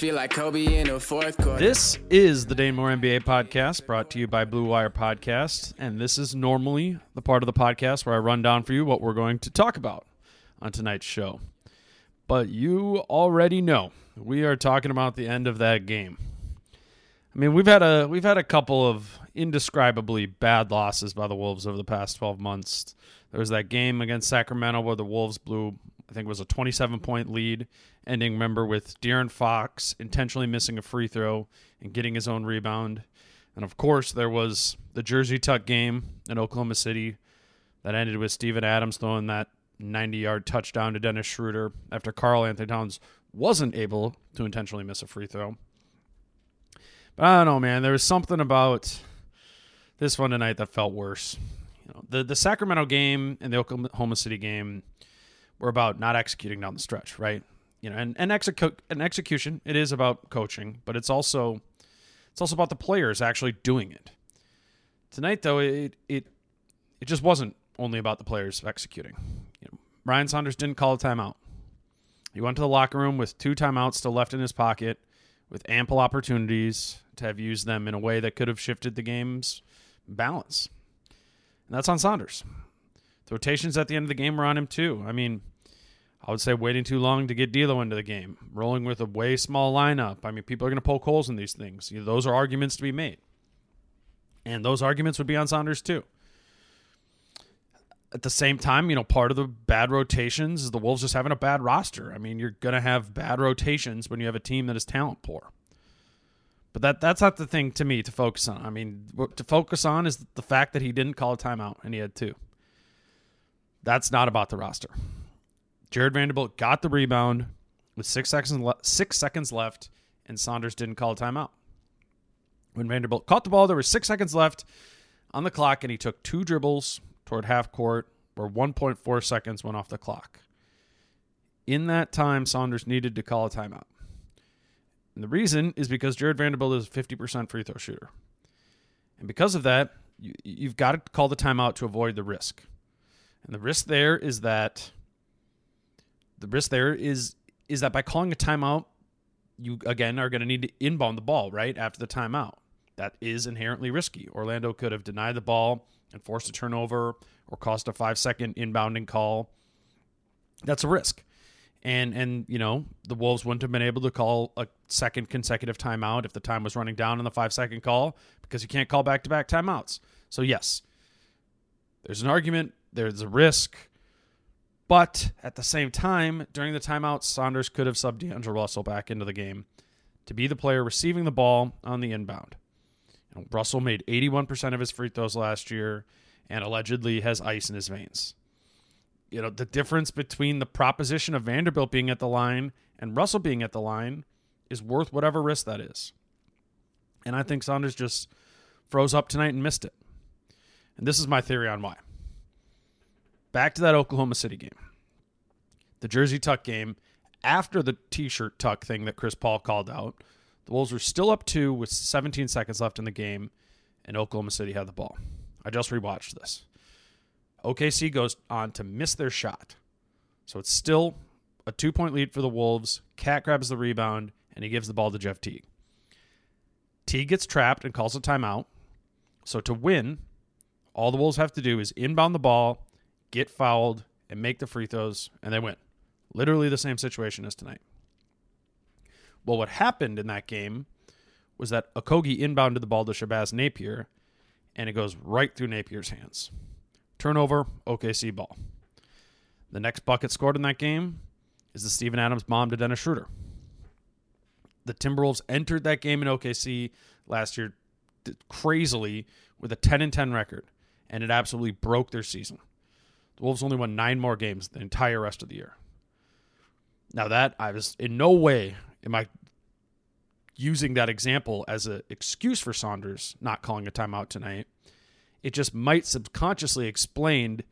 Feel like Kobe in the fourth quarter. This is the Dane Moore NBA podcast brought to you by Blue Wire Podcast. And this is normally the part of the podcast where I run down for you what we're going to talk about on tonight's show. But you already know we are talking about the end of that game. I mean, we've had a we've had a couple of indescribably bad losses by the Wolves over the past 12 months. There was that game against Sacramento where the Wolves blew I think it was a 27 point lead, ending remember with De'Aaron Fox intentionally missing a free throw and getting his own rebound. And of course, there was the Jersey Tuck game in Oklahoma City that ended with Steven Adams throwing that 90 yard touchdown to Dennis Schroeder after Karl-Anthony Towns wasn't able to intentionally miss a free throw. But I don't know, man. There was something about this one tonight that felt worse. You know, the the Sacramento game and the Oklahoma City game were about not executing down the stretch, right? You know, and and, execu- and execution it is about coaching, but it's also it's also about the players actually doing it. Tonight, though, it it it just wasn't only about the players executing. You know, Ryan Saunders didn't call a timeout. He went to the locker room with two timeouts still left in his pocket, with ample opportunities to have used them in a way that could have shifted the game's balance. And that's on Saunders. The rotations at the end of the game were on him too. I mean, I would say waiting too long to get D'Lo into the game, rolling with a way small lineup. I mean, people are going to poke holes in these things. You know, those are arguments to be made, and those arguments would be on Saunders too. At the same time, you know, part of the bad rotations is the Wolves just having a bad roster. I mean, you're going to have bad rotations when you have a team that is talent poor. But that that's not the thing to me to focus on. I mean, to focus on is the fact that he didn't call a timeout and he had two. That's not about the roster. Jarred Vanderbilt got the rebound with six seconds le- six seconds left, and Saunders didn't call a timeout. When Vanderbilt caught the ball, there were six seconds left on the clock, and he took two dribbles toward half court, where 1.4 seconds went off the clock. In that time, Saunders needed to call a timeout. And the reason is because Jarred Vanderbilt is a 50% free throw shooter. And because of that, you, you've got to call the timeout to avoid the risk. And the risk there is that the risk there is is that by calling a timeout, you again are going to need to inbound the ball right after the timeout. That is inherently risky. Orlando could have denied the ball and forced a turnover or cost a five second inbounding call. That's a risk. And and you know, the Wolves wouldn't have been able to call a second consecutive timeout if the time was running down on the five second call because you can't call back to back timeouts. So yes, there's an argument, there's a risk, But at the same time, during the timeout, Saunders could have subbed D'Angelo Russell back into the game to be the player receiving the ball on the inbound. You know, Russell made 81% of his free throws last year and allegedly has ice in his veins. You know, the difference between the proposition of Vanderbilt being at the line and Russell being at the line is worth whatever risk that is. And I think Saunders just froze up tonight and missed it. And this is my theory on why. Back to that Oklahoma City game. The Jersey Tuck game, after the t shirt tuck thing that Chris Paul called out, the Wolves were still up two with 17 seconds left in the game, and Oklahoma City had the ball. I just rewatched this. OKC goes on to miss their shot. So it's still a two point lead for the Wolves. Cat grabs the rebound, and he gives the ball to Jeff Teague. Teague gets trapped and calls a timeout. So to win, all the Wolves have to do is inbound the ball, get fouled, and make the free throws, and they win. Literally the same situation as tonight. Well, what happened in that game was that Okogie inbounded the ball to Shabazz Napier, and it goes right through Napier's hands. Turnover, OKC ball. The next bucket scored in that game is the Steven Adams bomb to Dennis Schroeder. The Timberwolves entered that game in OKC last year crazily with a 10 and 10 record, and it absolutely broke their season. The Wolves only won nine more games the entire rest of the year. Now that I was in no way am I using that example as an excuse for Saunders not calling a timeout tonight. It just might subconsciously explain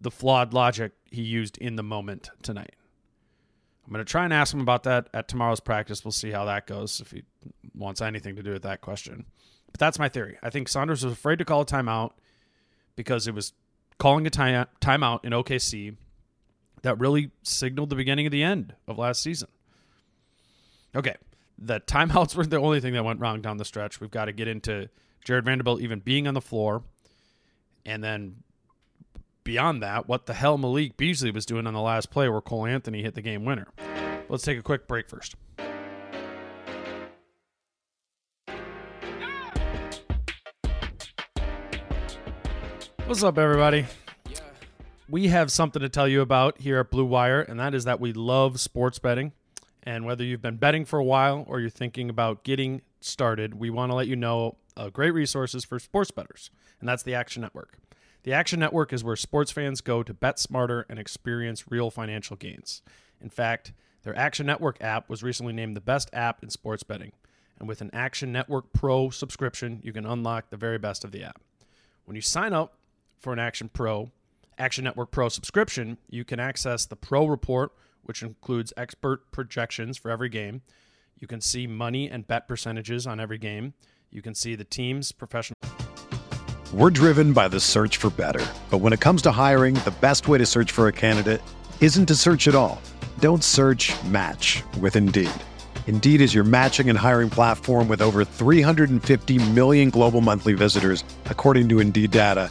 the flawed logic he used in the moment tonight. I'm going to try and ask him about that at tomorrow's practice. We'll see how that goes if he wants anything to do with that question. But that's my theory. I think Saunders was afraid to call a timeout because it was calling a time, timeout in OKC that really signaled the beginning of the end of last season. Okay, the timeouts were the only thing that went wrong down the stretch. We've got to get into Jarred Vanderbilt even being on the floor. And then beyond that, what the hell Malik Beasley was doing on the last play where Cole Anthony hit the game winner. Let's take a quick break first. What's up, everybody? We have something to tell you about here at Blue Wire, and that is that we love sports betting. And whether you've been betting for a while or you're thinking about getting started, we want to let you know uh, great resources for sports bettors, and that's the Action Network. The Action Network is where sports fans go to bet smarter and experience real financial gains. In fact, their Action Network app was recently named the best app in sports betting. And with an Action Network Pro subscription, you can unlock the very best of the app. When you sign up for an Action Pro, Action Network Pro subscription, you can access the Pro Report, which includes expert projections for every game. You can see money and bet percentages on every game. You can see the team's professional. We're driven by the search for better. But when it comes to hiring, the best way to search for a candidate isn't to search at all. Don't search match with Indeed. Indeed is your matching and hiring platform with over 350 million global monthly visitors, according to Indeed data,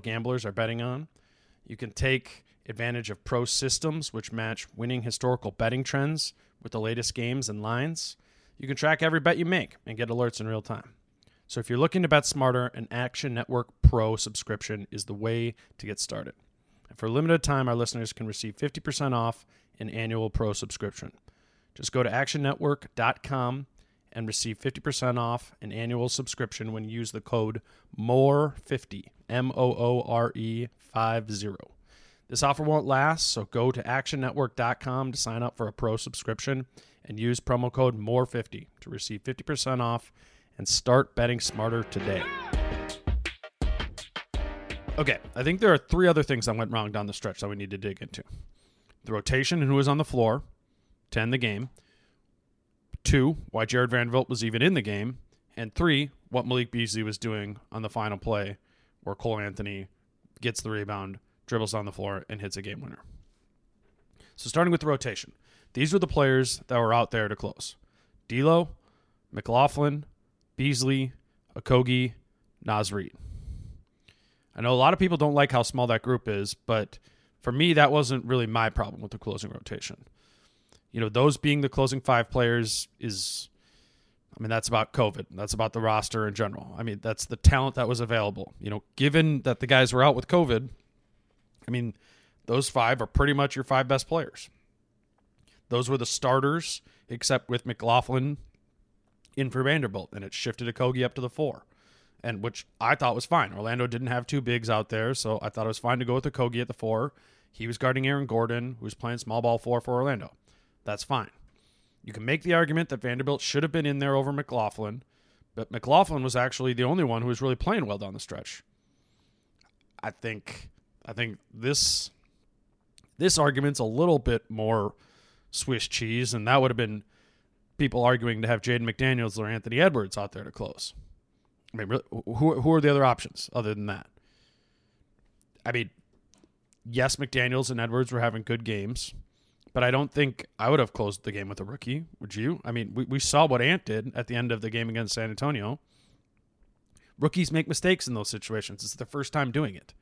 Gamblers are betting on. You can take advantage of pro systems, which match winning historical betting trends with the latest games and lines. You can track every bet you make and get alerts in real time. So if you're looking to bet smarter, an Action Network Pro subscription is the way to get started. And for a limited time, our listeners can receive 50% off an annual pro subscription. Just go to actionnetwork.com and receive 50% off an annual subscription when you use the code MOORE50, M O O R E 50. This offer won't last, so go to actionnetwork.com to sign up for a pro subscription and use promo code MOORE50 to receive 50% off and start betting smarter today. Okay, I think there are three other things that went wrong down the stretch that we need to dig into the rotation and who was on the floor to end the game, two, why Jarred Vanderbilt was even in the game, and three, what Malik Beasley was doing on the final play where Cole Anthony gets the rebound, dribbles on the floor, and hits a game winner. So starting with the rotation, these were the players that were out there to close. D'Lo, McLaughlin, Beasley, Okogie, Naz Reid. I know a lot of people don't like how small that group is, but for me, that wasn't really my problem with the closing rotation. You know, those being the closing five players is, I mean, that's about COVID. That's about the roster in general. I mean, that's the talent that was available. You know, given that the guys were out with COVID, I mean, those five are pretty much your five best players. Those were the starters, except with McLaughlin in for Vanderbilt, and it shifted Okogie up to the four, and which I thought was fine. Orlando didn't have two bigs out there, so I thought it was fine to go with Okogie at the four. He was guarding Aaron Gordon, who was playing small ball four for Orlando. That's fine. You can make the argument that Vanderbilt should have been in there over McLaughlin, but McLaughlin was actually the only one who was really playing well down the stretch. I think I think this this argument's a little bit more Swiss cheese, and that would have been people arguing to have Jaden McDaniels or Anthony Edwards out there to close. I mean, really, who who are the other options other than that? I mean, yes, McDaniels and Edwards were having good games, but I don't think I would have closed the game with a rookie. Would you? I mean, we, we saw what Ant did at the end of the game against San Antonio. Rookies make mistakes in those situations. It's their first time doing it.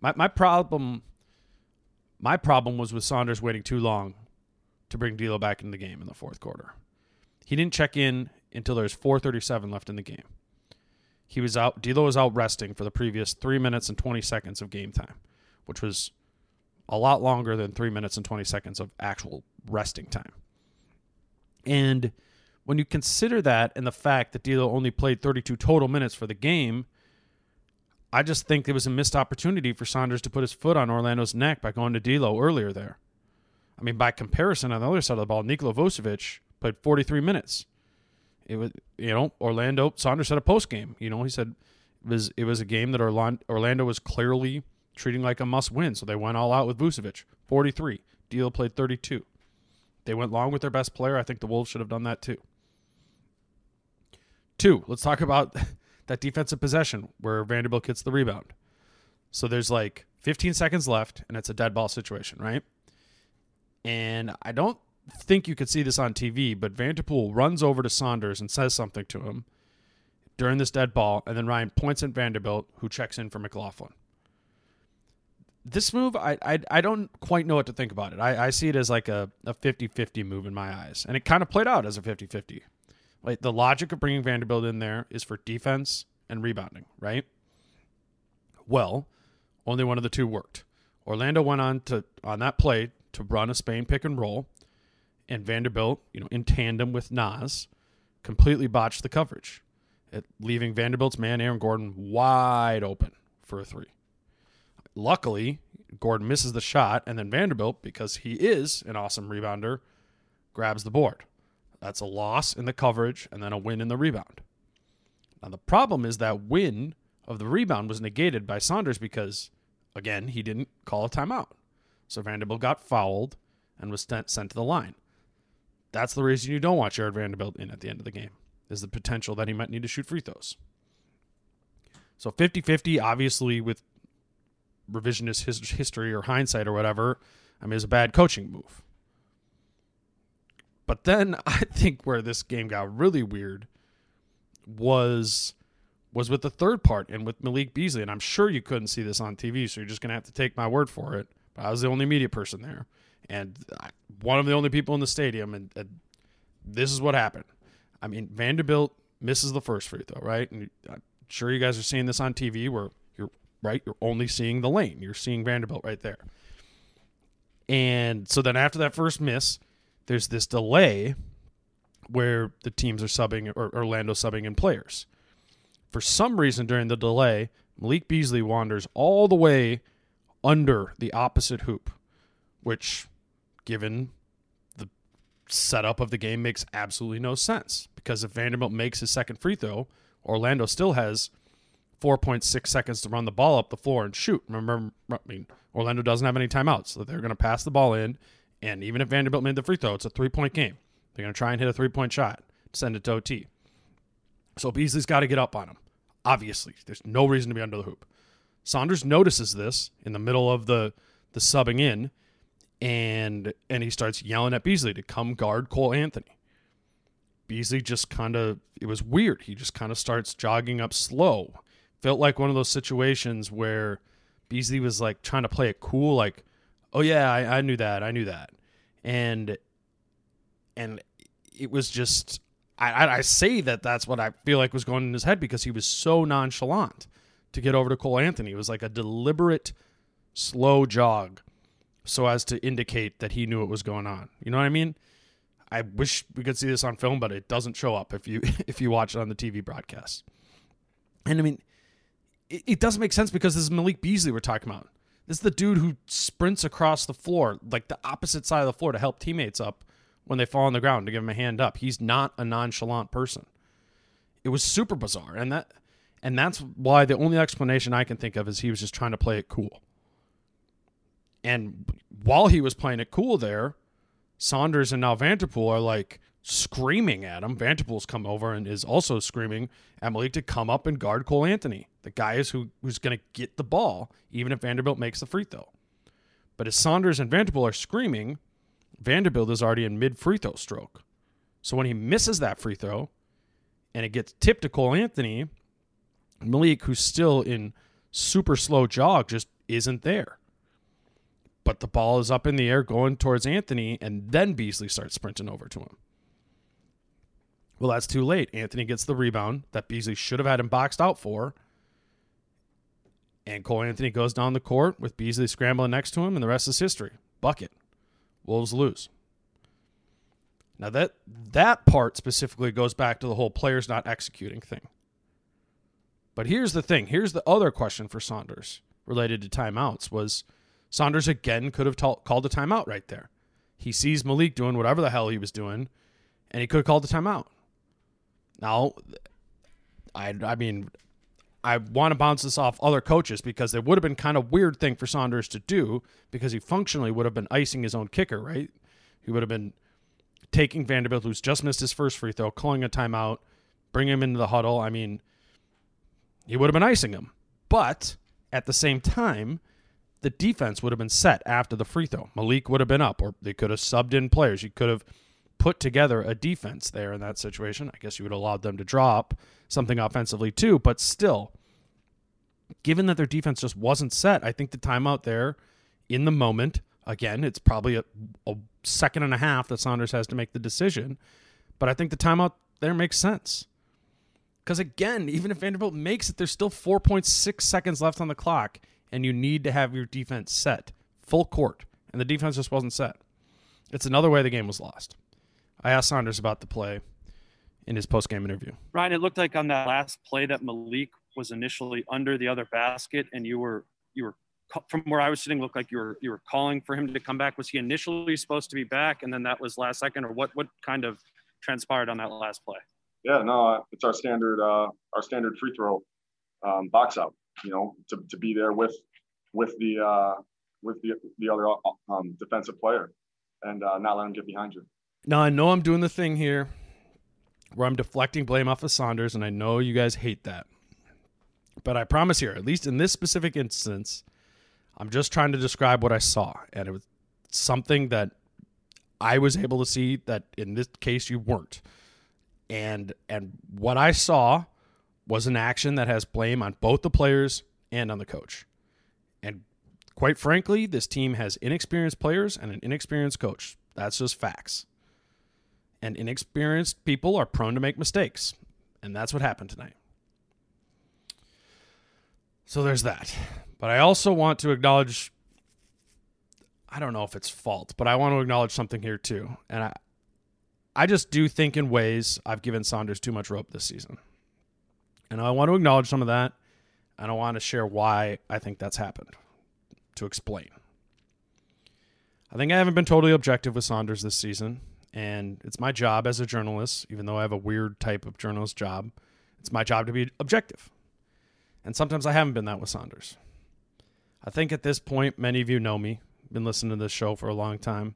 My my problem my problem was with Saunders waiting too long to bring D'Lo back in the game in the fourth quarter. He didn't check in until there was 4:37 left in the game. He was out. D'Lo was out resting for the previous three minutes and 20 seconds of game time, which was a lot longer than three minutes and 20 seconds of actual resting time. And when you consider that and the fact that D'Lo only played 32 total minutes for the game, I just think it was a missed opportunity for Saunders to put his foot on Orlando's neck by going to D'Lo earlier there. I mean, by comparison, on the other side of the ball, Nikola Vucevic played 43 minutes. It was, you know, Orlando. Saunders had a post game. You know, he said it was it was a game that Orlando was clearly treating like a must win, so they went all out with Vucevic, 43. D'Lo played 32. They went long with their best player. I think the Wolves should have done that too. Two, let's talk about that defensive possession where Vanderbilt gets the rebound. So there's like 15 seconds left, and it's a dead ball situation, right? And I don't think you could see this on TV, but Vanterpool runs over to Saunders and says something to him during this dead ball, and then Ryan points at Vanderbilt, who checks in for McLaughlin. This move, I, I, I don't quite know what to think about it. I, I see it as like a, a 50-50 move in my eyes, and it kind of played out as a 50-50. Like the logic of bringing Vanderbilt in there is for defense and rebounding, right? Well, only one of the two worked. Orlando went on to on that play to run a Spain pick and roll, and Vanderbilt, you know, in tandem with Naz, completely botched the coverage, leaving Vanderbilt's man Aaron Gordon wide open for a three. Luckily, Gordon misses the shot, and then Vanderbilt, because he is an awesome rebounder, grabs the board. That's a loss in the coverage and then a win in the rebound. Now, the problem is that win of the rebound was negated by Saunders because, again, he didn't call a timeout. So Vanderbilt got fouled and was sent, to the line. That's the reason you don't want Jarred Vanderbilt in at the end of the game, is the potential that he might need to shoot free throws. So 50 50, obviously, with revisionist history or hindsight or whatever, I mean, is a bad coaching move. But then I think where this game got really weird was was with the third part and with Malik Beasley. And I'm sure you couldn't see this on TV, so you're just gonna have to take my word for it. But I was the only media person there, and I, one of the only people in the stadium, and, and this is what happened. I mean, Vanderbilt misses the first free throw, right? And I'm sure you guys are seeing this on TV, where right, you're only seeing the lane, you're seeing Vanderbilt right there. And so then after that first miss, there's this delay where the teams are subbing or Orlando subbing in players. For some reason during the delay, Malik Beasley wanders all the way under the opposite hoop, which, given the setup of the game makes absolutely no sense because if Vanderbilt makes his second free throw, Orlando still has 4.6 seconds to run the ball up the floor and shoot. Remember, I mean, Orlando doesn't have any timeouts, so they're going to pass the ball in. And even if Vanderbilt made the free throw, it's a three point game. They're going to try and hit a three point shot, send it to OT. So Beasley's got to get up on him. Obviously, there's no reason to be under the hoop. Saunders notices this in the middle of the the subbing in, and and he starts yelling at Beasley to come guard Cole Anthony. Beasley just kind of it was weird. He just kind of starts jogging up slow. Felt like one of those situations where Beasley was like trying to play it cool, like, "Oh yeah, I, I knew that, I knew that," and and it was just I, I say that that's what I feel like was going in his head because he was so nonchalant to get over to Cole Anthony. It was like a deliberate, slow jog so as to indicate that he knew what was going on. You know what I mean? I wish we could see this on film, but it doesn't show up if you if you watch it on the TV broadcast. And I mean, it, it doesn't make sense because this is Malik Beasley we're talking about. This is the dude who sprints across the floor, like the opposite side of the floor, to help teammates up when they fall on the ground to give him a hand up. He's not a nonchalant person. It was super bizarre, and that and that's why the only explanation I can think of is he was just trying to play it cool. And while he was playing it cool there, Saunders and now Vanterpool are like screaming at him. Vanterpool's come over and is also screaming at Malik to come up and guard Cole Anthony. The guy is who, who's going to get the ball, even if Vanterpool makes the free throw. But as Saunders and Vanderbilt are screaming, Vanderbilt is already in mid free throw stroke. So when he misses that free throw and it gets tipped to Cole Anthony, Malik, who's still in super slow jog, just isn't there. But the ball is up in the air going towards Anthony, and then Beasley starts sprinting over to him. Well, that's too late. Anthony gets the rebound that Beasley should have had him boxed out for. And Cole Anthony goes down the court with Beasley scrambling next to him, and the rest is history. Bucket. Wolves lose. Now that that part specifically goes back to the whole players not executing thing. But here's the thing. Here's the other question for Saunders related to timeouts was Saunders again could have t- called a timeout right there. He sees Malik doing whatever the hell he was doing, and he could have called a timeout. Now, I I mean, I want to bounce this off other coaches because it would have been kind of weird thing for Saunders to do because he functionally would have been icing his own kicker, right? He would have been taking Vanderbilt, who's just missed his first free throw, calling a timeout, bring him into the huddle. I mean, he would have been icing him. But at the same time, the defense would have been set after the free throw. Malik would have been up, or they could have subbed in players. You could have put together a defense there in that situation. I guess you would allowed them to drop something offensively too, but still, given that their defense just wasn't set, I think the timeout there in the moment, again, it's probably a, a second and a half that Saunders has to make the decision, but I think the timeout there makes sense. Because again, even if Vanderbilt makes it, there's still 4.6 seconds left on the clock, and you need to have your defense set full court, and the defense just wasn't set. It's another way the game was lost. I asked Saunders about the play in his post-game interview. Ryan, it looked like on that last play that Malik was initially under the other basket, and you were you were from where I was sitting, looked like you were you were calling for him to come back. Was he initially supposed to be back, and then that was last second, or what? What kind of transpired on that last play? Yeah, no, it's our standard uh, our standard free throw um, box out. You know, to, to be there with with the uh, with the the other um, defensive player and uh, not let him get behind you. Now I know I'm doing the thing here where I'm deflecting blame off of Saunders, and I know you guys hate that. But I promise here, at least in this specific instance, I'm just trying to describe what I saw, and it was something that I was able to see that in this case you weren't and and what I saw was an action that has blame on both the players and on the coach. And quite frankly, this team has inexperienced players and an inexperienced coach. That's just facts. And inexperienced people are prone to make mistakes. And that's what happened tonight. So there's that. But I also want to acknowledge I don't know if it's fault, but I want to acknowledge something here too. And I, I just do think in ways I've given Saunders too much rope this season. And I want to acknowledge some of that. And I want to share why I think that's happened to explain. I think I haven't been totally objective with Saunders this season. And it's my job as a journalist, even though I have a weird type of journalist job, it's my job to be objective. And sometimes I haven't been that with Saunders. I think at this point, many of you know me, been listening to this show for a long time.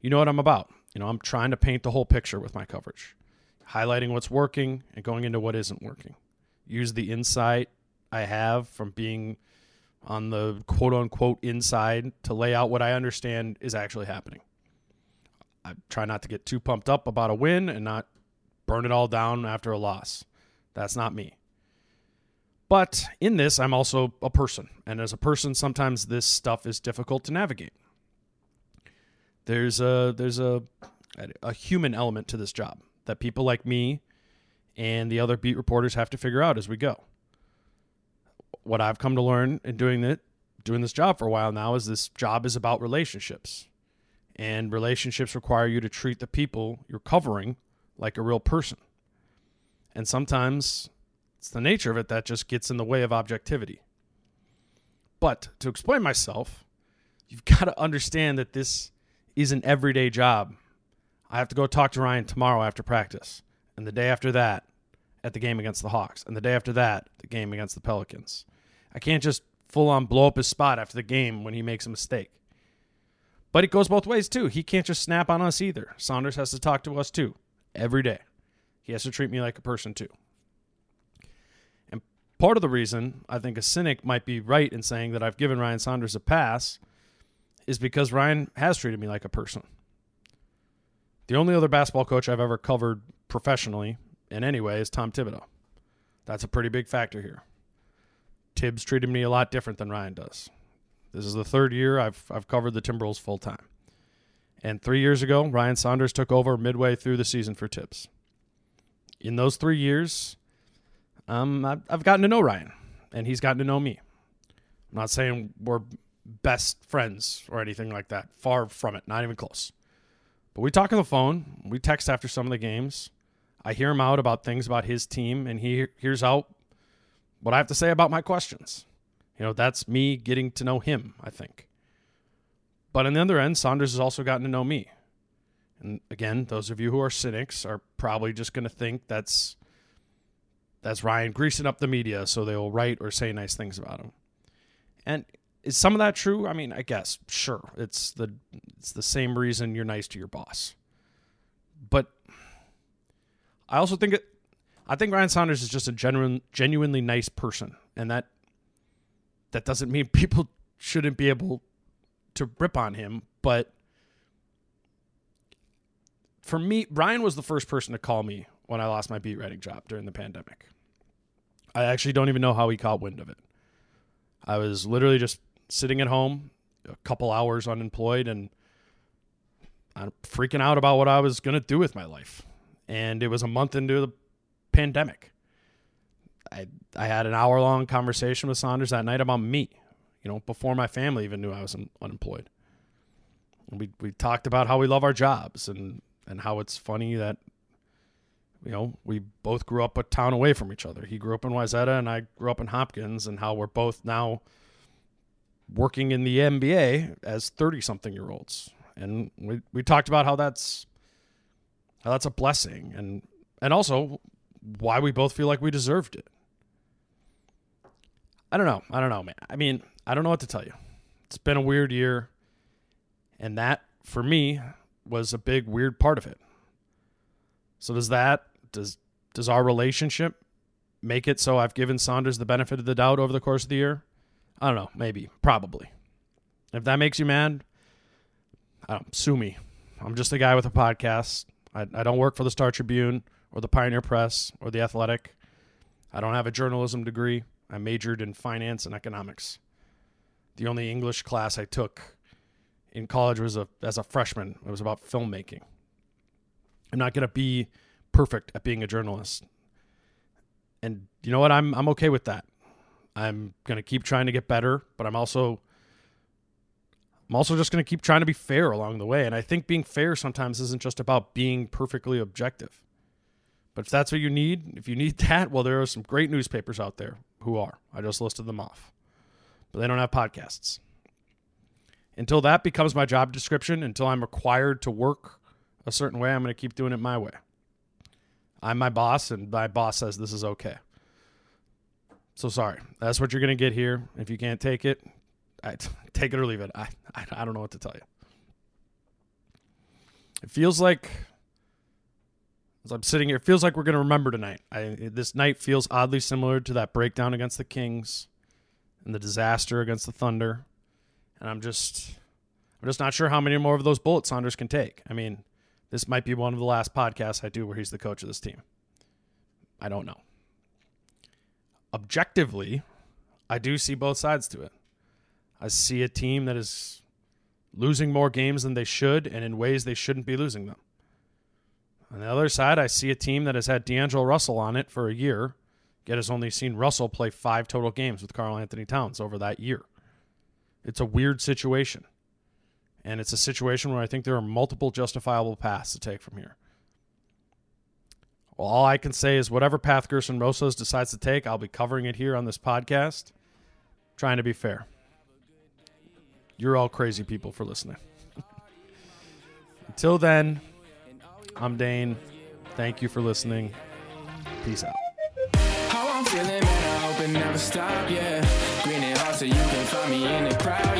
You know what I'm about. You know, I'm trying to paint the whole picture with my coverage, highlighting what's working and going into what isn't working. Use the insight I have from being on the quote unquote inside to lay out what I understand is actually happening. I try not to get too pumped up about a win and not burn it all down after a loss. That's not me. But in this, I'm also a person. And as a person, sometimes this stuff is difficult to navigate. There's a there's a a human element to this job that people like me and the other beat reporters have to figure out as we go. What I've come to learn in doing it doing this job for a while now is this job is about relationships. And relationships require you to treat the people you're covering like a real person. And sometimes it's the nature of it that just gets in the way of objectivity. But to explain myself, you've got to understand that this is an everyday job. I have to go talk to Ryan tomorrow after practice, and the day after that at the game against the Hawks, and the day after that, the game against the Pelicans. I can't just full on blow up his spot after the game when he makes a mistake. But it goes both ways too. He can't just snap on us either. Saunders has to talk to us too every day. He has to treat me like a person too. And part of the reason I think a cynic might be right in saying that I've given Ryan Saunders a pass is because Ryan has treated me like a person. The only other basketball coach I've ever covered professionally in any way is Tom Thibodeau. That's a pretty big factor here. Thibs treated me a lot different than Ryan does. This is the third year I've I've covered the Timberwolves full time. And three years ago, Ryan Saunders took over midway through the season for Thibs. In those three years, um, I've, I've gotten to know Ryan, and he's gotten to know me. I'm not saying we're best friends or anything like that. Far from it, not even close. But we talk on the phone. We text after some of the games. I hear him out about things about his team, and he hears out what I have to say about my questions. You know, that's me getting to know him, I think. But on the other end, Saunders has also gotten to know me. And again, those of you who are cynics are probably just going to think that's that's Ryan greasing up the media so they will write or say nice things about him. And is some of that true? I mean, I guess sure. It's the it's the same reason you're nice to your boss. But I also think it I think Ryan Saunders is just a genuine genuinely nice person and that that doesn't mean people shouldn't be able to rip on him, but for me, Ryan was the first person to call me when I lost my beat writing job during the pandemic. I actually don't even know how he caught wind of it. I was literally just sitting at home, a couple hours unemployed, and I'm freaking out about what I was going to do with my life. And it was a month into the pandemic. I I had an hour long conversation with Saunders that night about me you know, before my family even knew I was un- unemployed. And we we talked about how we love our jobs and and how it's funny that you know we both grew up a town away from each other. He grew up in Wayzata and I grew up in Hopkins, and how we're both now working in the NBA as thirty something year olds. And we we talked about how that's how that's a blessing and and also why we both feel like we deserved it. I don't know. I don't know, man. I mean, I don't know what to tell you. It's been a weird year. And that, for me, was a big weird part of it. So does that does does our relationship make it so I've given Saunders the benefit of the doubt over the course of the year? I don't know, maybe, probably. If that makes you mad, I don't sue me. I'm just a guy with a podcast. I, I don't work for the Star Tribune or the Pioneer Press or the Athletic. I don't have a journalism degree. I majored in finance and economics. The only English class I took in college was a, as a freshman. It was about filmmaking. I'm not going to be perfect at being a journalist. And you know what? I'm I'm okay with that. I'm going to keep trying to get better, but I'm also I'm also just going to keep trying to be fair along the way. And I think being fair sometimes isn't just about being perfectly objective. But if that's what you need, if you need that, well, there are some great newspapers out there who are. I just listed them off but they don't have podcasts. Until that becomes my job description, until I'm required to work a certain way, I'm going to keep doing it my way. I'm my boss, and my boss says this is okay. So sorry. That's what you're going to get here. If you can't take it, I, take it or leave it. I, I, I don't know what to tell you. It feels like as I'm sitting here, it feels like we're going to remember tonight. I, this night feels oddly similar to that breakdown against the Kings and the disaster against the Thunder, and I'm just, I'm just not sure how many more of those bullets Saunders can take. I mean, this might be one of the last podcasts I do where he's the coach of this team. I don't know. Objectively, I do see both sides to it. I see a team that is losing more games than they should and in ways they shouldn't be losing them. On the other side, I see a team that has had D'Angelo Russell on it for a year, yet has only seen Russell play five total games with Karl-Anthony Towns over that year. It's a weird situation. And it's a situation where I think there are multiple justifiable paths to take from here. Well, all I can say is whatever path Gersson Rosas decides to take, I'll be covering it here on this podcast, trying to be fair. You're all crazy people for listening. Until then, I'm Dane. Thank you for listening. Peace out. How I'm feeling, man, I hope it never stop, yeah. Green and hot so you can find me in the crowd,